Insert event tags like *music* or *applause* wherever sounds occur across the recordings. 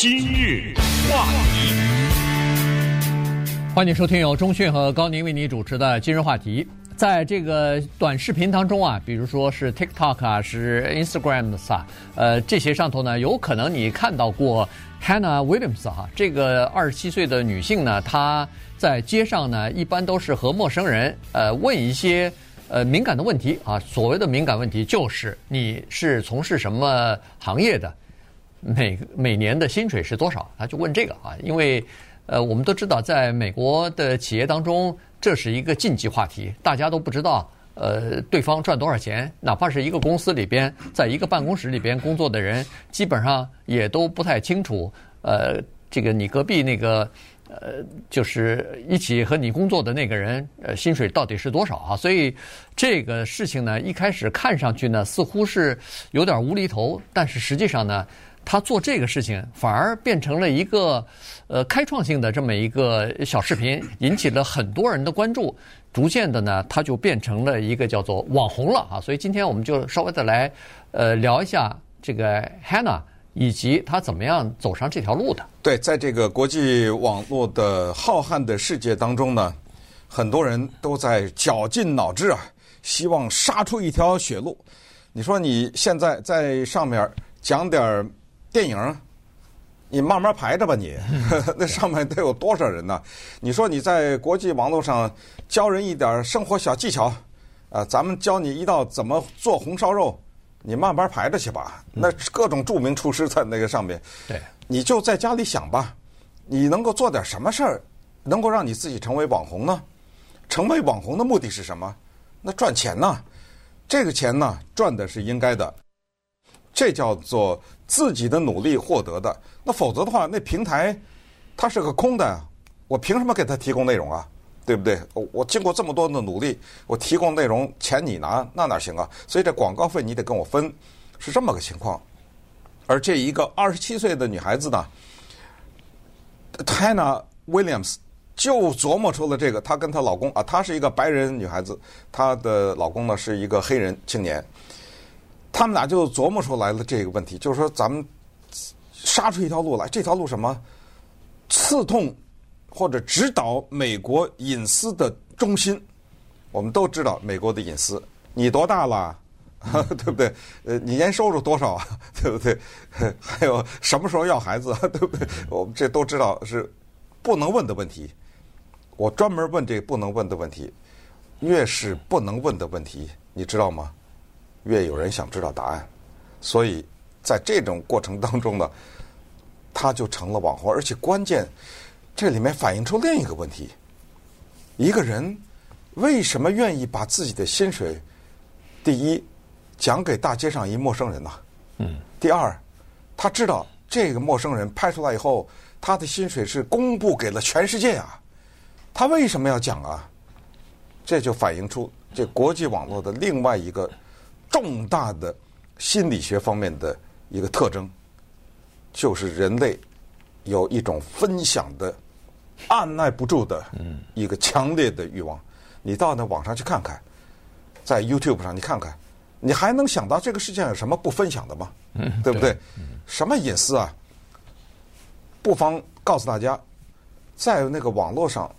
今日话题，欢迎收听由中讯和高宁为你主持的《今日话题》。在这个短视频当中啊，比如说是 TikTok 啊，是 Instagram 啊，呃，这些上头呢，有可能你看到过 Hannah Williams、啊，这个二十七岁的女性呢，她在街上呢，一般都是和陌生人呃问一些呃敏感的问题啊。所谓的敏感问题，就是你是从事什么行业的，每每年的薪水是多少？他就问这个啊，因为呃，我们都知道，在美国的企业当中。这是一个禁忌话题，大家都不知道，呃，对方赚多少钱。哪怕是一个公司里边，在一个办公室里边工作的人，基本上也都不太清楚，呃，这个你隔壁那个，呃，就是一起和你工作的那个人，呃，薪水到底是多少啊？所以这个事情呢，一开始看上去呢，似乎是有点无厘头，但是实际上呢。他做这个事情反而变成了一个，呃，开创性的这么一个小视频，引起了很多人的关注。逐渐的呢，他就变成了一个叫做网红了啊。所以今天我们就稍微的来，呃，聊一下这个 Hannah 以及他怎么样走上这条路的。对，在这个国际网络的浩瀚的世界当中呢，很多人都在绞尽脑汁啊，希望杀出一条血路。你说你现在在上面讲点儿。电影，你慢慢排着吧你，你 *laughs* 那上面得有多少人呢？你说你在国际网络上教人一点生活小技巧，啊，咱们教你一道怎么做红烧肉，你慢慢排着去吧。那各种著名厨师在那个上面，对，你就在家里想吧，你能够做点什么事儿，能够让你自己成为网红呢？成为网红的目的是什么？那赚钱呢？这个钱呢，赚的是应该的。这叫做自己的努力获得的，那否则的话，那平台它是个空的，我凭什么给他提供内容啊？对不对？我我经过这么多的努力，我提供内容，钱你拿，那哪行啊？所以这广告费你得跟我分，是这么个情况。而这一个二十七岁的女孩子呢，Tina Williams 就琢磨出了这个，她跟她老公啊，她是一个白人女孩子，她的老公呢是一个黑人青年。他们俩就琢磨出来了这个问题，就是说咱们杀出一条路来，这条路什么？刺痛或者指导美国隐私的中心。我们都知道美国的隐私，你多大了，*laughs* 对不对？呃，你年收入多少啊？*laughs* 对不对？还有什么时候要孩子，*laughs* 对不对？我们这都知道是不能问的问题。我专门问这个不能问的问题，越是不能问的问题，你知道吗？越有人想知道答案，所以在这种过程当中呢，他就成了网红。而且关键，这里面反映出另一个问题：一个人为什么愿意把自己的薪水，第一讲给大街上一陌生人呢？嗯。第二，他知道这个陌生人拍出来以后，他的薪水是公布给了全世界啊，他为什么要讲啊？这就反映出这国际网络的另外一个。重大的心理学方面的一个特征，就是人类有一种分享的按捺不住的一个强烈的欲望。你到那网上去看看，在 YouTube 上你看看，你还能想到这个世界上有什么不分享的吗？对不对？什么隐私啊？不妨告诉大家，在那个网络上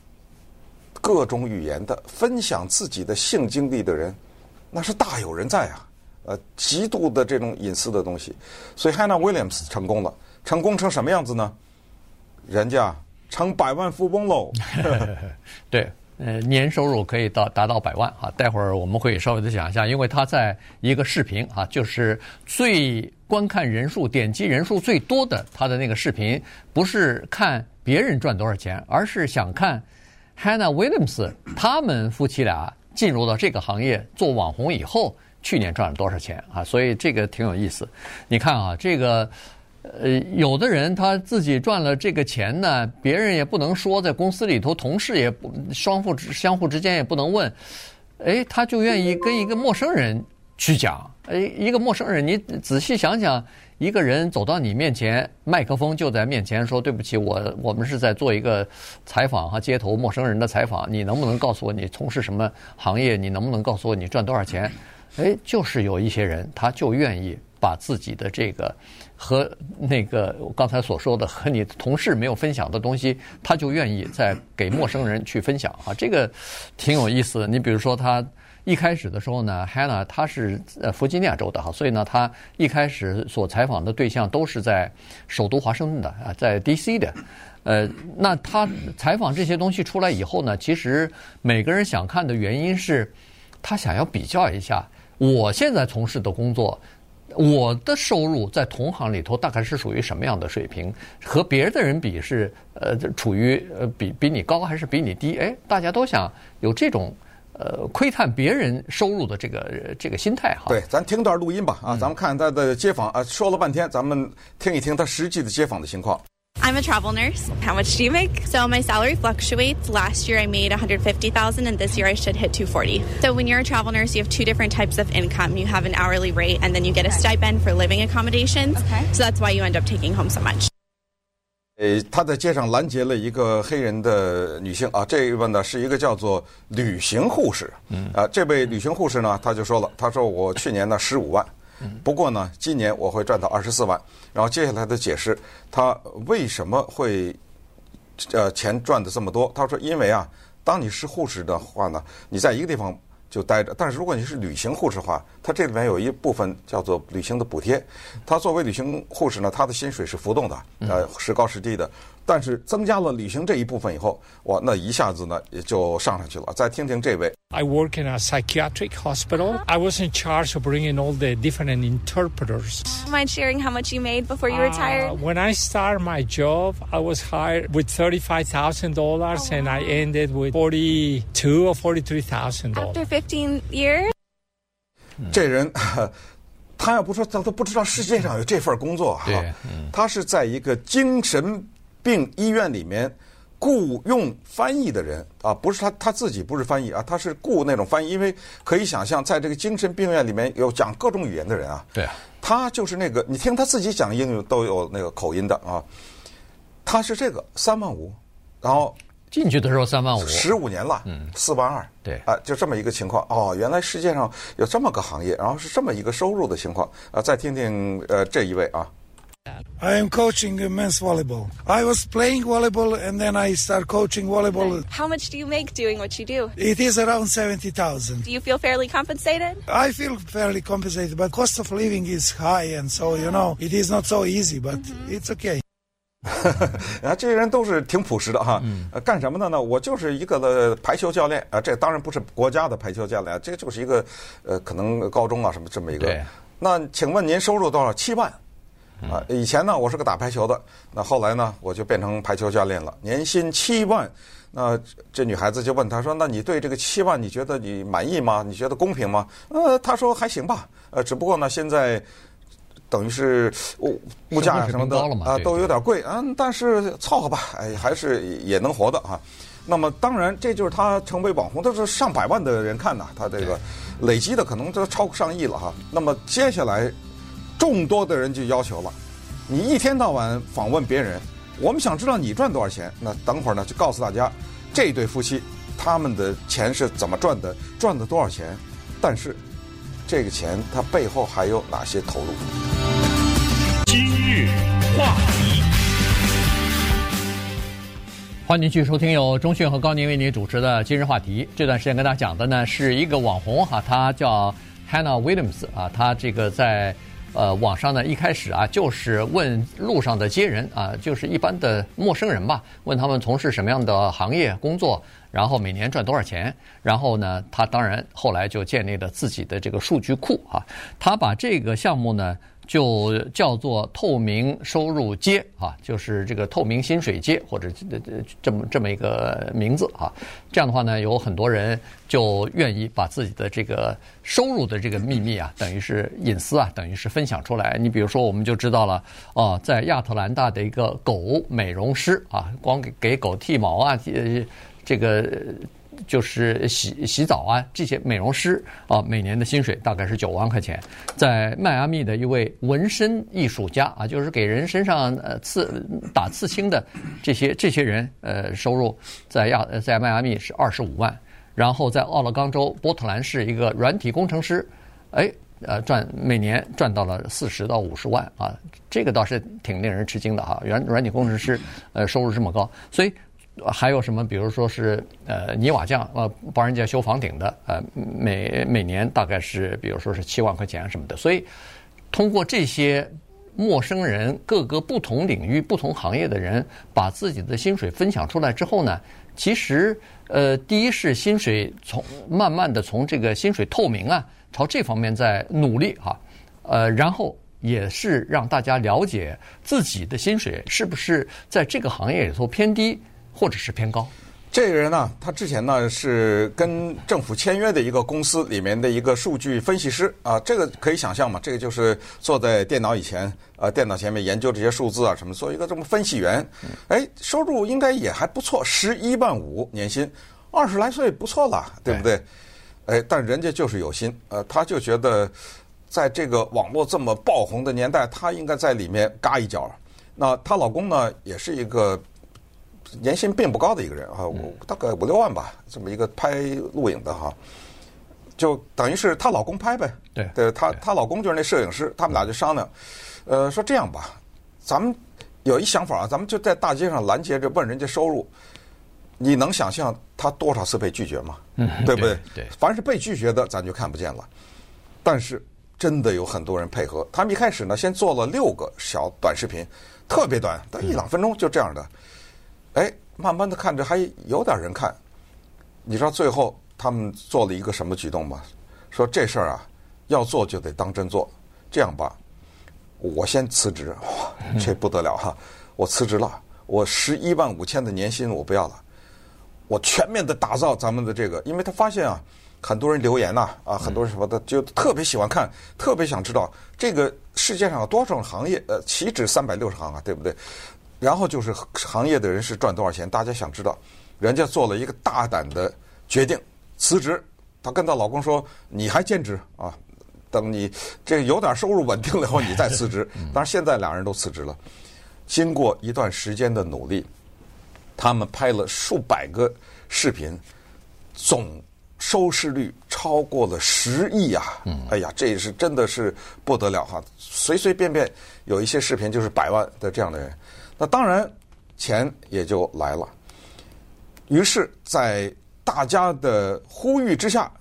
各种语言的分享自己的性经历的人。那是大有人在啊，呃，极度的这种隐私的东西，所以 Hannah Williams 成功了，成功成什么样子呢？人家成百万富翁喽。*laughs* 对，呃，年收入可以到达到百万啊。待会儿我们会稍微的讲一下，因为他在一个视频啊，就是最观看人数、点击人数最多的他的那个视频，不是看别人赚多少钱，而是想看 Hannah Williams 他们夫妻俩。进入到这个行业做网红以后，去年赚了多少钱啊？所以这个挺有意思。你看啊，这个呃，有的人他自己赚了这个钱呢，别人也不能说，在公司里头，同事也不相互相互之间也不能问，哎，他就愿意跟一个陌生人去讲。哎，一个陌生人，你仔细想想。一个人走到你面前，麦克风就在面前，说：“对不起，我我们是在做一个采访和，街头陌生人的采访。你能不能告诉我你从事什么行业？你能不能告诉我你赚多少钱？”哎，就是有一些人，他就愿意把自己的这个和那个我刚才所说的和你同事没有分享的东西，他就愿意再给陌生人去分享啊，这个挺有意思的。你比如说他。一开始的时候呢，Hannah 她是呃弗吉尼亚州的哈，所以呢，她一开始所采访的对象都是在首都华盛顿的啊，在 DC 的，呃，那他采访这些东西出来以后呢，其实每个人想看的原因是，他想要比较一下我现在从事的工作，我的收入在同行里头大概是属于什么样的水平，和别的人比是呃处于呃比比你高还是比你低？哎，大家都想有这种。呃，窥探别人收入的这个这个心态哈。对，咱听段录音吧啊，咱们看他的街访啊，说了半天，咱们听一听他实际的街访的情况。I'm a travel nurse. How much do you make? So my salary fluctuates. Last year I made 150,000 and this year I should hit 240. So when you're a travel nurse, you have two different types of income. You have an hourly rate and then you get a stipend for living accommodations. Okay. So that's why you end up taking home so much. 呃，他在街上拦截了一个黑人的女性啊，这一位呢是一个叫做旅行护士。嗯，啊，这位旅行护士呢，他就说了，他说我去年呢十五万，不过呢今年我会赚到二十四万。然后接下来的解释，他为什么会呃钱赚的这么多？他说，因为啊，当你是护士的话呢，你在一个地方。就待着，但是如果你是旅行护士的话，它这里面有一部分叫做旅行的补贴。它作为旅行护士呢，它的薪水是浮动的，呃，时高时低的。但是增加了旅行这一部分以后，哇，那一下子呢也就上上去了。再听听这位。I work in a psychiatric hospital. I was in charge of bringing all the different interpreters. Mind sharing how much you made before you retired? Uh, when I started my job, I was hired with thirty-five thousand dollars, and I ended with forty-two or forty-three thousand dollars. After fifteen years. 这人，他要不说他都不知道世界上有这份工作哈。他是在一个精神 *laughs* 病医院里面。雇用翻译的人啊，不是他他自己不是翻译啊，他是雇那种翻译，因为可以想象，在这个精神病院里面有讲各种语言的人啊。对啊，他就是那个，你听他自己讲英语都有那个口音的啊。他是这个三万五，然后进去的时候三万五，十五年了，嗯，四万二，对啊，就这么一个情况哦。原来世界上有这么个行业，然后是这么一个收入的情况啊。再听听呃这一位啊。I am coaching men's volleyball. I was playing volleyball and then I start coaching volleyball. How much do you make doing what you do? It is around 70,000. Do you feel fairly compensated? I feel fairly compensated, but cost of living is high and so, you know, it is not so easy, but it's okay. *laughs* 啊，这些人都是挺朴实的哈。呃，干什么的呢？我就是一个的排球教练啊。这当然不是国家的排球教练，这个就是一个呃，可能高中啊什么这么一个。对。那请问您收入多少？七万。 啊，以前呢，我是个打排球的，那后来呢，我就变成排球教练了，年薪七万。那这女孩子就问他说：“那你对这个七万，你觉得你满意吗？你觉得公平吗？”呃，他说还行吧。呃，只不过呢，现在等于是物物价什么的啊，都有点贵。嗯，但是凑合吧，哎，还是也能活的啊。那么当然，这就是他成为网红，都是上百万的人看呐，他这个累积的可能都超过上亿了哈。那么接下来。众多的人就要求了，你一天到晚访问别人，我们想知道你赚多少钱。那等会儿呢，就告诉大家，这对夫妻他们的钱是怎么赚的，赚了多少钱。但是，这个钱它背后还有哪些投入？今日话题，欢迎继续收听由钟讯和高宁为您主持的今日话题。这段时间跟大家讲的呢，是一个网红哈，他叫 Hannah Williams 啊，他这个在。呃，网上呢一开始啊，就是问路上的街人啊，就是一般的陌生人吧，问他们从事什么样的行业工作，然后每年赚多少钱。然后呢，他当然后来就建立了自己的这个数据库啊，他把这个项目呢。就叫做透明收入街啊，就是这个透明薪水街，或者这这么这么一个名字啊。这样的话呢，有很多人就愿意把自己的这个收入的这个秘密啊，等于是隐私啊，等于是分享出来。你比如说，我们就知道了哦，在亚特兰大的一个狗美容师啊，光给给狗剃毛啊，这个。就是洗洗澡啊，这些美容师啊，每年的薪水大概是九万块钱。在迈阿密的一位纹身艺术家啊，就是给人身上呃刺打刺青的这些这些人，呃，收入在亚在迈阿密是二十五万。然后在奥勒冈州波特兰市一个软体工程师，哎，呃赚每年赚到了四十到五十万啊，这个倒是挺令人吃惊的哈。软软体工程师呃收入这么高，所以还有什么？比如说是呃泥瓦匠呃帮人家修房顶的呃每每年大概是比如说是七万块钱什么的。所以通过这些。陌生人，各个不同领域、不同行业的人，把自己的薪水分享出来之后呢，其实，呃，第一是薪水从慢慢的从这个薪水透明啊，朝这方面在努力哈，呃，然后也是让大家了解自己的薪水是不是在这个行业里头偏低或者是偏高。这个人呢，他之前呢是跟政府签约的一个公司里面的一个数据分析师啊，这个可以想象嘛，这个就是坐在电脑以前，呃，电脑前面研究这些数字啊什么，做一个这么分析员，哎，收入应该也还不错，十一万五年薪，二十来岁不错了，对不对？哎，但人家就是有心，呃，他就觉得在这个网络这么爆红的年代，他应该在里面嘎一脚。那她老公呢，也是一个。年薪并不高的一个人啊，我大概五六万吧，这么一个拍录影的哈，就等于是她老公拍呗。对，对，她她老公就是那摄影师，他们俩就商量，呃，说这样吧，咱们有一想法啊，咱们就在大街上拦截着问人家收入，你能想象他多少次被拒绝吗？嗯，对不对？对，凡是被拒绝的，咱就看不见了。但是真的有很多人配合，他们一开始呢，先做了六个小短视频，特别短，但一两分钟就这样的。哎，慢慢的看着还有点人看，你知道最后他们做了一个什么举动吗？说这事儿啊，要做就得当真做。这样吧，我先辞职，哇，这不得了哈！我辞职了，我十一万五千的年薪我不要了，我全面的打造咱们的这个，因为他发现啊，很多人留言呐，啊，很多人什么的就特别喜欢看，特别想知道这个世界上有多少行业，呃，岂止三百六十行啊，对不对？然后就是行业的人是赚多少钱，大家想知道。人家做了一个大胆的决定，辞职。她跟她老公说：“你还兼职啊？等你这有点收入稳定了以后，*laughs* 你再辞职。”当然，现在两人都辞职了。经过一段时间的努力，他们拍了数百个视频，总收视率超过了十亿啊！哎呀，这也是真的是不得了哈！随随便便有一些视频就是百万的这样的人。那当然，钱也就来了。于是，在大家的呼吁之下，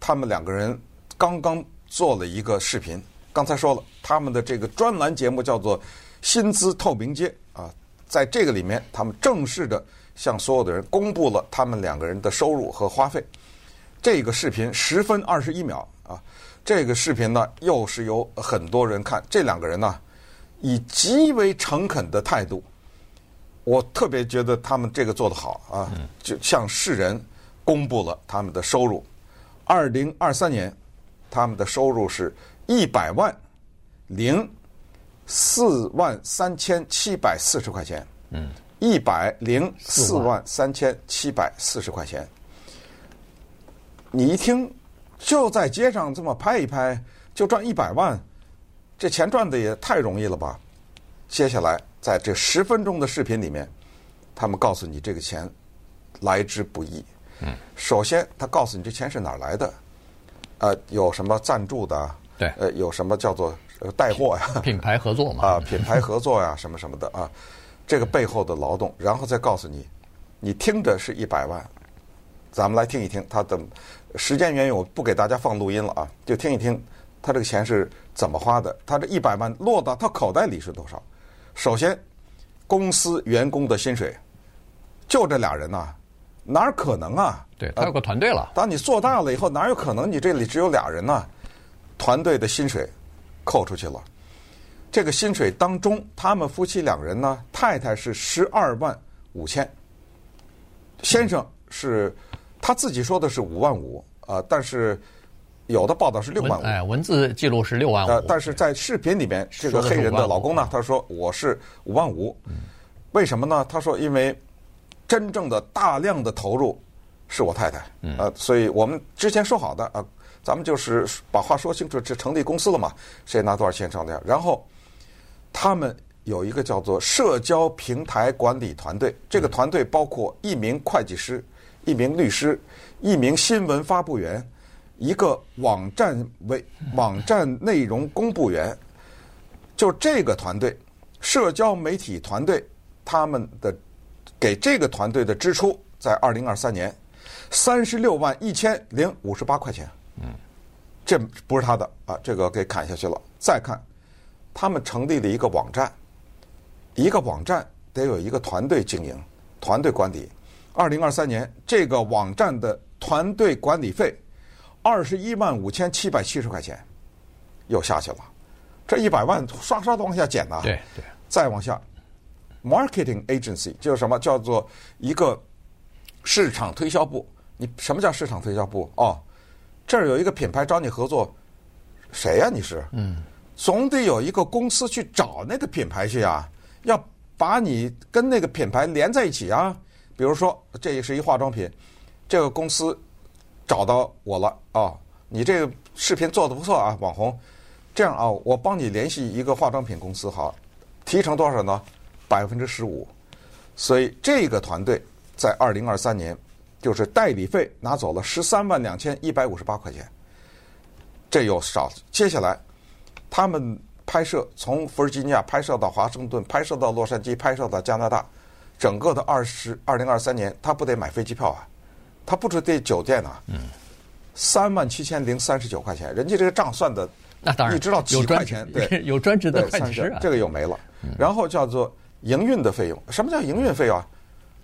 他们两个人刚刚做了一个视频。刚才说了，他们的这个专栏节目叫做《薪资透明街》啊，在这个里面，他们正式的向所有的人公布了他们两个人的收入和花费。这个视频十分二十一秒啊，这个视频呢，又是有很多人看。这两个人呢。以极为诚恳的态度，我特别觉得他们这个做得好啊！就向世人公布了他们的收入。二零二三年，他们的收入是一百万零四万三千七百四十块钱。嗯，一百零四万三千七百四十块钱。你一听，就在街上这么拍一拍，就赚一百万。这钱赚的也太容易了吧！接下来在这十分钟的视频里面，他们告诉你这个钱来之不易。嗯，首先他告诉你这钱是哪儿来的，呃，有什么赞助的？对，呃，有什么叫做带货呀？*laughs* 品牌合作嘛？啊，品牌合作呀，*laughs* 什么什么的啊，这个背后的劳动，然后再告诉你，你听着是一百万，咱们来听一听他的。时间原因，我不给大家放录音了啊，就听一听。他这个钱是怎么花的？他这一百万落到他口袋里是多少？首先，公司员工的薪水就这俩人呐，哪可能啊？对，他有个团队了。当你做大了以后，哪有可能你这里只有俩人呢？团队的薪水扣出去了，这个薪水当中，他们夫妻两人呢，太太是十二万五千，先生是他自己说的是五万五啊，但是。有的报道是六万五，哎，文字记录是六万五。呃，但是在视频里面，这个黑人的老公呢，他说我是五万五，为什么呢？他说因为真正的大量的投入是我太太，呃，所以我们之前说好的啊，咱们就是把话说清楚，这成立公司了嘛，谁拿多少钱上的？然后他们有一个叫做社交平台管理团队，这个团队包括一名会计师、一名律师、一名新闻发布员。一个网站为网站内容公布员，就这个团队，社交媒体团队，他们的给这个团队的支出在二零二三年三十六万一千零五十八块钱。嗯，这不是他的啊，这个给砍下去了。再看，他们成立了一个网站，一个网站得有一个团队经营、团队管理。二零二三年这个网站的团队管理费。二十一万五千七百七十块钱，又下去了，这一百万刷刷的往下减呐。对对。再往下，marketing agency 就是什么？叫做一个市场推销部。你什么叫市场推销部？哦，这儿有一个品牌找你合作，谁呀？你是？嗯。总得有一个公司去找那个品牌去啊，要把你跟那个品牌连在一起啊。比如说，这也是一化妆品，这个公司。找到我了啊！你这个视频做得不错啊，网红。这样啊，我帮你联系一个化妆品公司，好，提成多少呢？百分之十五。所以这个团队在二零二三年就是代理费拿走了十三万两千一百五十八块钱，这又少。接下来他们拍摄从弗吉尼亚拍摄到华盛顿，拍摄到洛杉矶，拍摄到加拿大，整个的二十二零二三年，他不得买飞机票啊？他不止这酒店呐，三万七千零三十九块钱，人家这个账算的，那当然你知道几块钱？对，*laughs* 有专职的会计师啊，这个又没了。然后叫做营运的费用，什么叫营运费用啊？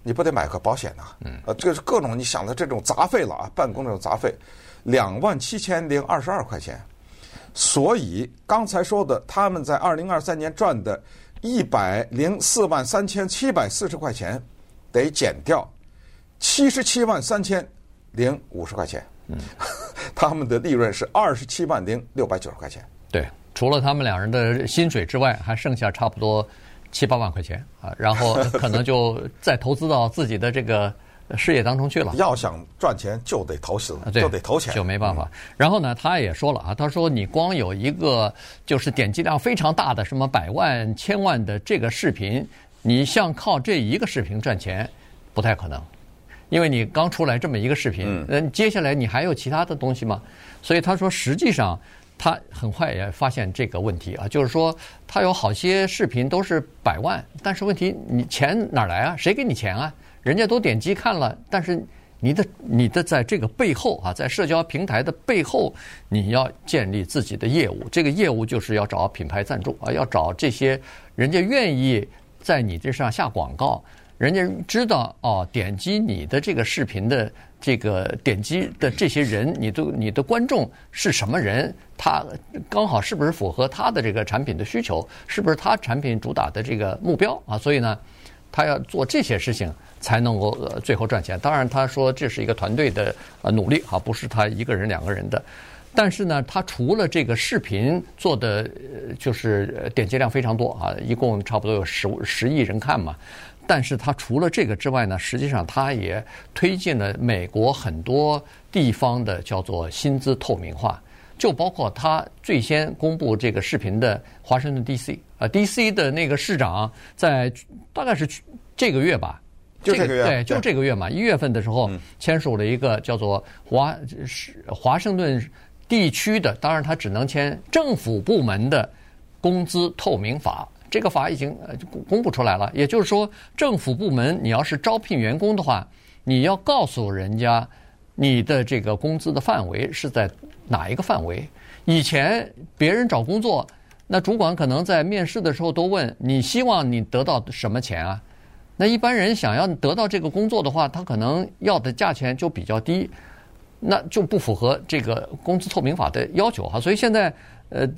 你不得买个保险呐？呃，这个是各种你想的这种杂费了啊，办公这种杂费，两万七千零二十二块钱。所以刚才说的，他们在二零二三年赚的一百零四万三千七百四十块钱，得减掉。七十七万三千零五十块钱，嗯，*laughs* 他们的利润是二十七万零六百九十块钱。对，除了他们两人的薪水之外，还剩下差不多七八万块钱啊，然后 *laughs* 可能就再投资到自己的这个事业当中去了。要想赚钱，就得投资，就得投钱，就没办法。然后呢，他也说了啊，他说你光有一个就是点击量非常大的什么百万、千万的这个视频，你像靠这一个视频赚钱，不太可能。因为你刚出来这么一个视频，嗯，接下来你还有其他的东西吗？所以他说，实际上他很快也发现这个问题啊，就是说他有好些视频都是百万，但是问题你钱哪来啊？谁给你钱啊？人家都点击看了，但是你的你的在这个背后啊，在社交平台的背后，你要建立自己的业务，这个业务就是要找品牌赞助啊，要找这些人家愿意在你这上下广告。人家知道哦，点击你的这个视频的这个点击的这些人，你都你的观众是什么人？他刚好是不是符合他的这个产品的需求？是不是他产品主打的这个目标啊？所以呢，他要做这些事情才能够最后赚钱。当然，他说这是一个团队的呃努力啊，不是他一个人两个人的。但是呢，他除了这个视频做的就是点击量非常多啊，一共差不多有十十亿人看嘛。但是他除了这个之外呢，实际上他也推进了美国很多地方的叫做薪资透明化，就包括他最先公布这个视频的华盛顿 DC 啊，DC 的那个市长在大概是这个月吧，就这个月，对，就这个月嘛，一月份的时候签署了一个叫做华是华盛顿地区的，当然他只能签政府部门的工资透明法。这个法已经呃公布出来了，也就是说，政府部门你要是招聘员工的话，你要告诉人家你的这个工资的范围是在哪一个范围。以前别人找工作，那主管可能在面试的时候都问你希望你得到什么钱啊？那一般人想要得到这个工作的话，他可能要的价钱就比较低，那就不符合这个工资透明法的要求哈。所以现在。呃，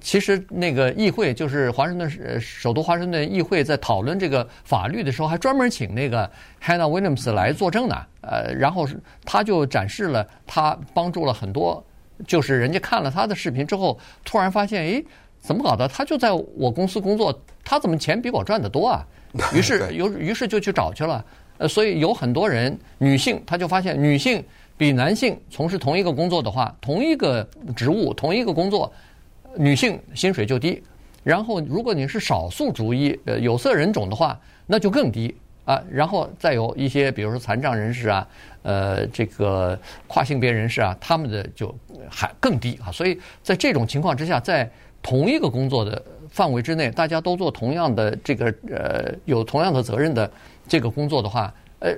其实那个议会就是华盛顿首都华盛顿议会，在讨论这个法律的时候，还专门请那个 Hannah Williams 来作证呢。呃，然后他就展示了他帮助了很多，就是人家看了他的视频之后，突然发现，诶，怎么搞的？他就在我公司工作，他怎么钱比我赚的多啊？于是 *laughs* 有，于是就去找去了。呃，所以有很多人，女性，他就发现女性比男性从事同一个工作的话，同一个职务，同一个工作。女性薪水就低，然后如果你是少数族裔、呃有色人种的话，那就更低。啊，然后再有一些比如说残障人士啊，呃，这个跨性别人士啊，他们的就还更低啊。所以在这种情况之下，在同一个工作的范围之内，大家都做同样的这个呃有同样的责任的这个工作的话，呃，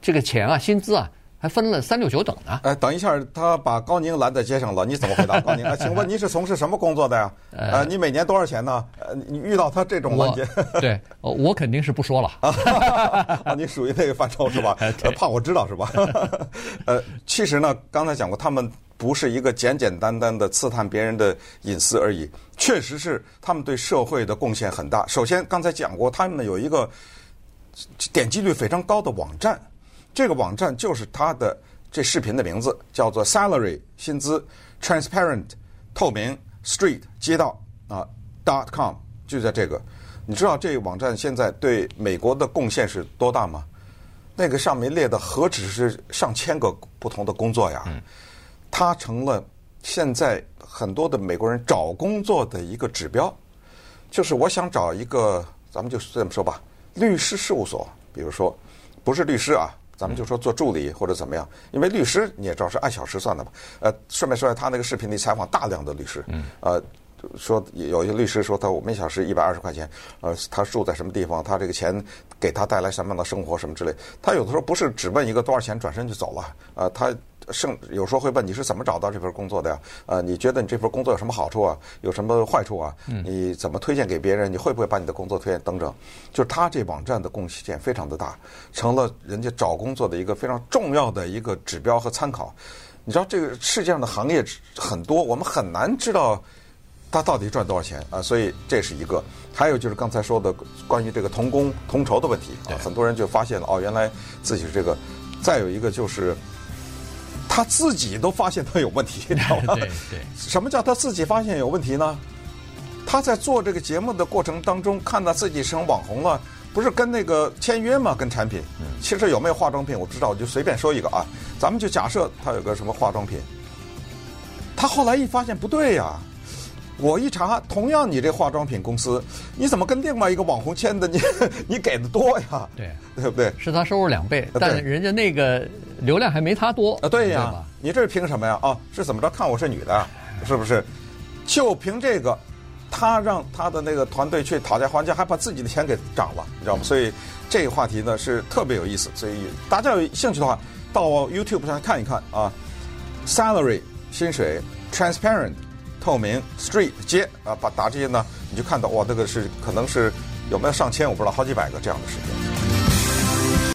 这个钱啊，薪资啊。还分了三六九等呢。哎，等一下，他把高宁拦在街上了，你怎么回答 *laughs* 高宁？啊，请问您是从事什么工作的呀？呃，你每年多少钱呢？呃，你遇到他这种问题，对，*laughs* 我肯定是不说了。啊，*laughs* 你属于那个范畴是吧？怕我知道是吧？呃，其实呢，刚才讲过，他们不是一个简简单单的刺探别人的隐私而已，确实是他们对社会的贡献很大。首先，刚才讲过，他们有一个点击率非常高的网站。这个网站就是他的这视频的名字，叫做 Salary 薪资 Transparent 透明 Street 街道啊 dot com 就在这个。你知道这个网站现在对美国的贡献是多大吗？那个上面列的何止是上千个不同的工作呀？它成了现在很多的美国人找工作的一个指标。就是我想找一个，咱们就这么说吧，律师事务所，比如说不是律师啊。咱们就说做助理或者怎么样，因为律师你也知道是按小时算的嘛。呃，顺便说下，他那个视频里采访大量的律师，呃，说有一个律师说他我每小时一百二十块钱，呃，他住在什么地方，他这个钱给他带来什么样的生活什么之类。他有的时候不是只问一个多少钱，转身就走了，呃，他。甚有时候会问你是怎么找到这份工作的呀？呃，你觉得你这份工作有什么好处啊？有什么坏处啊？你怎么推荐给别人？你会不会把你的工作推荐等等？就是他这网站的贡献非常的大，成了人家找工作的一个非常重要的一个指标和参考。你知道这个世界上的行业很多，我们很难知道他到底赚多少钱啊。所以这是一个。还有就是刚才说的关于这个同工同酬的问题啊，很多人就发现了哦，原来自己是这个。再有一个就是。他自己都发现他有问题，*laughs* 你知道吗？对对。什么叫他自己发现有问题呢？他在做这个节目的过程当中，看到自己成网红了，不是跟那个签约吗？跟产品。其实有没有化妆品，我不知道，我就随便说一个啊。咱们就假设他有个什么化妆品，他后来一发现不对呀。我一查，同样你这化妆品公司，你怎么跟另外一个网红签的？你 *laughs* 你给的多呀？对，对不对？是他收入两倍，但人家那个流量还没他多啊？对呀，你这是凭什么呀？啊，是怎么着？看我是女的，是不是？就凭这个，他让他的那个团队去讨价还价，还把自己的钱给涨了，你知道吗？所以这个话题呢是特别有意思，所以大家有兴趣的话，到 YouTube 上看一看啊，Salary 薪水 Transparent。透明 Street 街啊，把打这些呢，你就看到哇，这个是可能是有没有上千，我不知道，好几百个这样的视频。